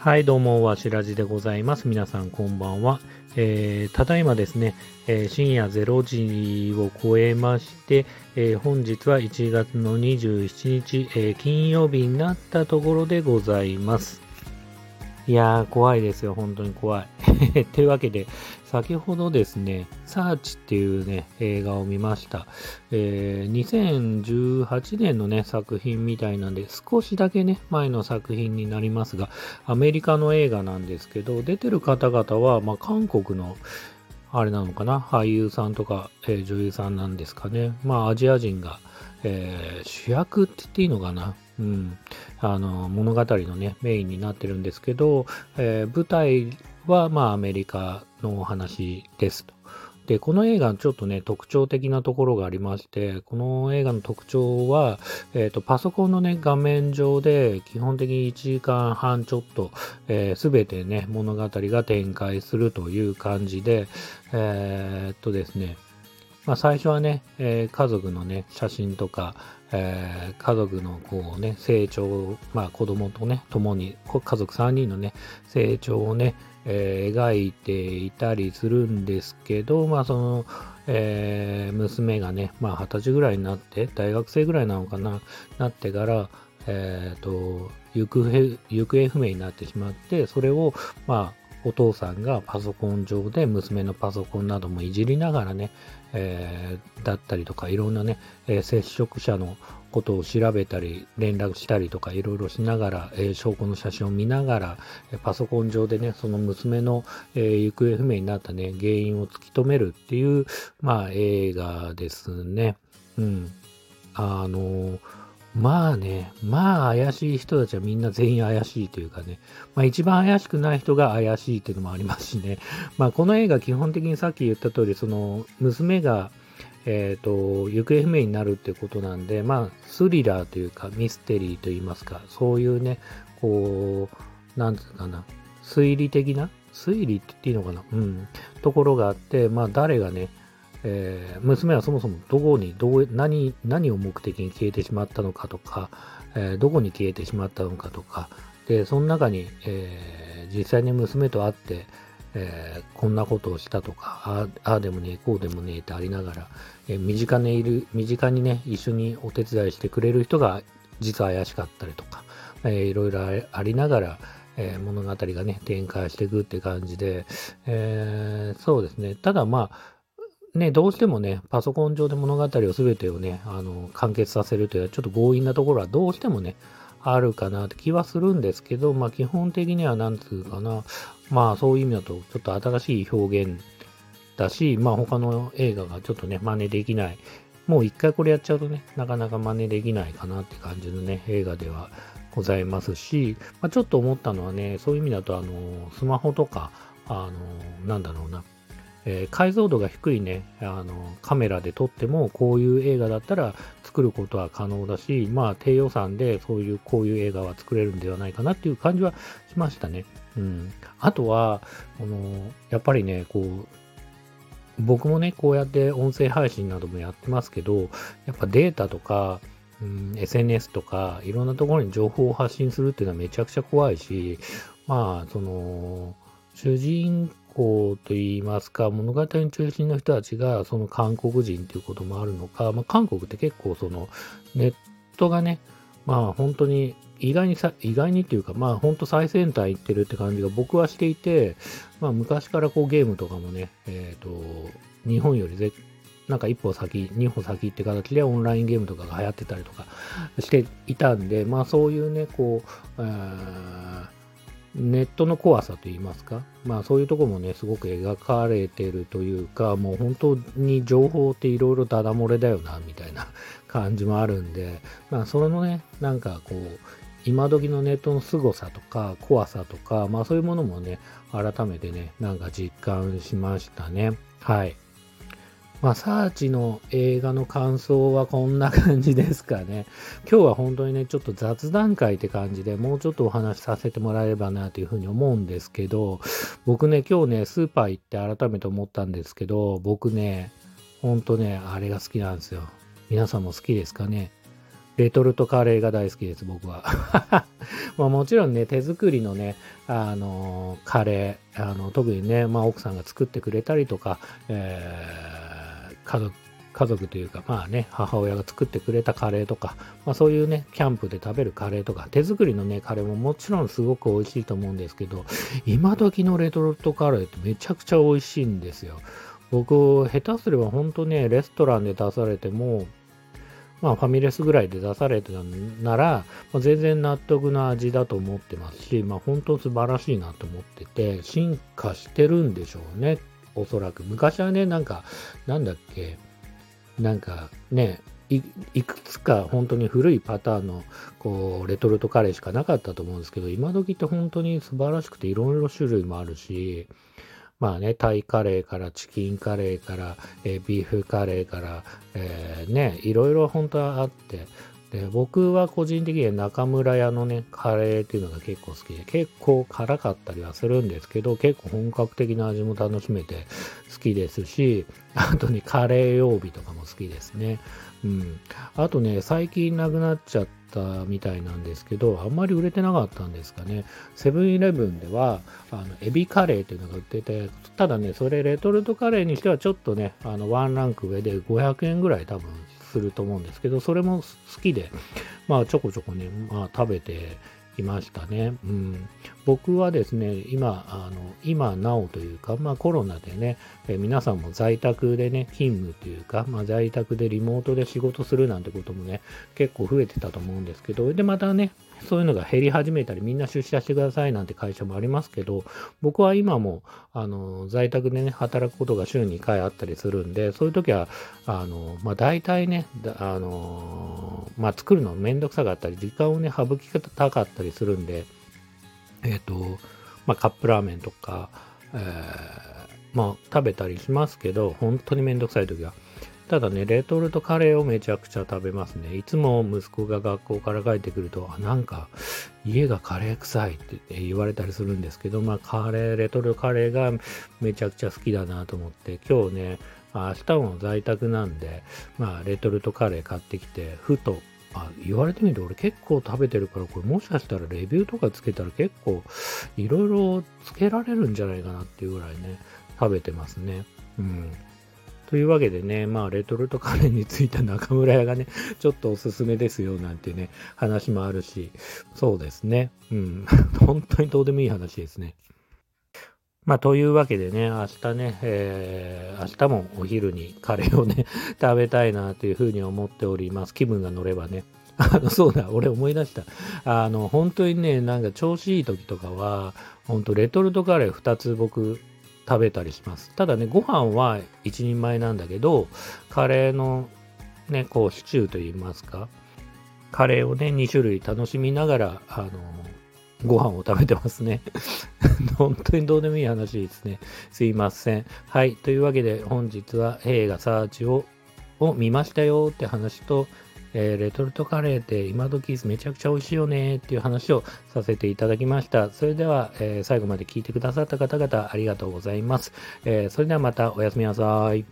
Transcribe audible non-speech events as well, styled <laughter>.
はい、どうも、わしらじでございます。皆さん、こんばんは。えーただいまですね、えー深夜0時を超えまして、えー本日は1月の27日、えー金曜日になったところでございます。いやー、怖いですよ。本当に怖い。<laughs> というわけで、先ほどですね、サーチっていうね、映画を見ました。えー2018年のね、作品みたいなんで、少しだけね、前の作品になりますが、アメリカの映画なんですけど、出てる方々は、まあ、韓国の、あれなのかな、俳優さんとか、えー女優さんなんですかね。まあ、アジア人が、えー主役って言っていいのかな？うん。あの、物語のね、メインになってるんですけど、えー舞台は、まあ、アメリカのお話ですと。で、この映画ちょっとね、特徴的なところがありまして、この映画の特徴は、えっ、と、パソコンのね、画面上で、基本的に1時間半ちょっと、えー、全てね、物語が展開するという感じで、えーっとですね、まあ、最初はね、えー家族のね、写真とか、えー家族のこうね、成長、まあ子供とね、共に、家族3人のね、成長をね、えー描いていたりするんですけど、まあその、え娘がね、まあ二十歳ぐらいになって、大学生ぐらいなのかな、なってから、えーと、行方、行方不明になってしまって、それを、まあ、お父さんがパソコン上で娘のパソコンなどもいじりながらね、えーだったりとかいろんなね、えー接触者のことを調べたり連絡したりとかいろいろしながら、えー証拠の写真を見ながら、えパソコン上でねその娘の、え行方不明になったね原因を突き止めるっていうまあ映画ですね。うん。あのまあね、まあ怪しい人たちはみんな全員怪しいというかね、まあ一番怪しくない人が怪しいっていうのもありますしね、<laughs> まあこの映画基本的にさっき言った通り、その娘が、えっ、と、行方不明になるってことなんで、まあスリラーというかミステリーといいますか、そういうね、こう、なんつうかな、推理的な？推理って言っていいのかな？うん。ところがあって、まあ誰がね、えー娘はそもそもどこにどう何何を目的に消えてしまったのかとか、えーどこに消えてしまったのかとかでその中に、えー実際に娘と会って、えーこんなことをしたとかああでもねえこうでもねえってありながら、えー身近にいる身近にね一緒にお手伝いしてくれる人が実は怪しかったりとか、えーいろいろありながらえー物語がね展開していくって感じで、えーそうですね。ただまあね、どうしてもね、パソコン上で物語を全てをね、あの、完結させるというのは、ちょっと強引なところはどうしてもね、あるかなって気はするんですけど、まあ基本的にはなんつうかな、まあそういう意味だと、ちょっと新しい表現だし、まあ他の映画がちょっとね、真似できない。もう一回これやっちゃうとね、なかなか真似できないかなって感じのね、映画ではございますし、まあ、ちょっと思ったのはね、そういう意味だと、あの、スマホとか、あの、なんだろうな、えー解像度が低いね、あの、カメラで撮っても、こういう映画だったら作ることは可能だし、まあ、低予算でそういう、こういう映画は作れるんではないかなっていう感じはしましたね。うん。あとは、この、やっぱりね、こう、僕もね、こうやって音声配信などもやってますけど、やっぱデータとか、うん、SNS とか、いろんなところに情報を発信するっていうのはめちゃくちゃ怖いし、まあ、その、主人公といいますか、物語の中心の人たちが、その韓国人ということもあるのか、まあ、韓国って結構その、ネットがね、まあ本当に、意外にさ、意外にっていうか、まあ本当最先端行ってるって感じが僕はしていて、まあ昔からこうゲームとかもね、えっ、と、日本よりぜなんか一歩先、二歩先って形でオンラインゲームとかが流行ってたりとかしていたんで、まあそういうね、こう、えーネットの怖さといいますか、まあそういうところもね、すごく描かれてるというか、もう本当に情報っていろいろダダ漏れだよな、みたいな <laughs> 感じもあるんで、まあそれのね、なんかこう、今時のネットの凄さとか怖さとか、まあそういうものもね、改めてね、なんか実感しましたね。はい。まあ、サーチの映画の感想はこんな感じですかね。<laughs> 今日は本当にね、ちょっと雑談会って感じでもうちょっとお話しさせてもらえればなというふうに思うんですけど、僕ね、今日ね、スーパー行って改めて思ったんですけど、僕ね、ほんとね、あれが好きなんですよ。皆さんも好きですかね。レトルトカレーが大好きです、僕は。<laughs> まあもちろんね、手作りのね、あのカレー、あの特にね、まあ奥さんが作ってくれたりとか、えー、家族家族というか、まあね、母親が作ってくれたカレーとか、まあそういうね、キャンプで食べるカレーとか、手作りのね、カレーももちろんすごく美味しいと思うんですけど、今時のレトルトカレーってめちゃくちゃ美味しいんですよ。僕、下手すれば本当ね、レストランで出されても、まあファミレスぐらいで出されてたなら、まあ、全然納得の味だと思ってますし、まあ本当素晴らしいなと思ってて、進化してるんでしょうね。おそらく。昔はね、なんか、なんだっけ、なんかね、いくつか本当に古いパターンのこうレトルトカレーしかなかったと思うんですけど、今時って本当に素晴らしくていろいろ種類もあるし、まあね、タイカレーからチキンカレーから、え、ビーフカレーから、えー、ね、いろいろ本当はあって、で僕は個人的には中村屋のね、カレーっていうのが結構好きで、結構辛かったりはするんですけど、結構本格的な味も楽しめて好きですし、あとね、カレー曜日とかも好きですね。うん。あとね、最近なくなっちゃったみたいなんですけど、あんまり売れてなかったんですかね。セブンイレブンでは、あの、エビカレーっていうのが売ってて、ただね、それレトルトカレーにしてはちょっとね、あの、ワンランク上で500円ぐらい多分すると思うんですけど、それも好きで、まあちょこちょこね、まあ食べていましたね。うん、僕はですね、今、あの今なおというか、まあコロナでね、え皆さんも在宅でね、勤務というか、まあ在宅でリモートで仕事するなんてこともね、結構増えてたと思うんですけど、で、またね、そういうのが減り始めたり、みんな出社してくださいなんて会社もありますけど、僕は今も、あの、在宅でね、働くことが週2回あったりするんで、そういう時は、あの、まあ、大体ね、あの、まあ、作るのめんどくさかったり、時間をね、省きたかったりするんで、えっ、ー、と、まあ、カップラーメンとか、えー、まあ、食べたりしますけど、本当にめんどくさい時は、ただね、レトルトカレーをめちゃくちゃ食べますね。いつも息子が学校から帰ってくると、あ、なんか家がカレー臭いって言われたりするんですけど、まあカレー、レトルトカレーがめちゃくちゃ好きだなと思って、今日ね、明日も在宅なんで、まあレトルトカレー買ってきて、ふとあ、言われてみると俺結構食べてるから、これもしかしたらレビューとかつけたら結構いろいろつけられるんじゃないかなっていうぐらいね、食べてますね。うん。というわけでね、まあ、レトルトカレーについた中村屋がね、ちょっとおすすめですよなんてね、話もあるし、そうですね。うん。<laughs> 本当にどうでもいい話ですね。まあ、というわけでね、明日ね、えー、明日もお昼にカレーをね、<laughs> 食べたいなというふうに思っております。気分が乗ればね。<laughs> あの、そうだ、俺思い出した。あの、本当にね、なんか調子いい時とかは、本当レトルトカレー2つ僕食べたりします。ただね、ご飯は一人前なんだけど、カレーのね、こうシチューといいますか、カレーをね、2種類楽しみながら、あの、ご飯を食べてますね。<laughs> 本当にどうでもいい話ですね。すいません。はい。というわけで本日は映画サーチをを見ましたよって話と、えー、レトルトカレーって今時めちゃくちゃ美味しいよねっていう話をさせていただきました。それでは、えー、最後まで聞いてくださった方々ありがとうございます。えー、それではまたおやすみなさい。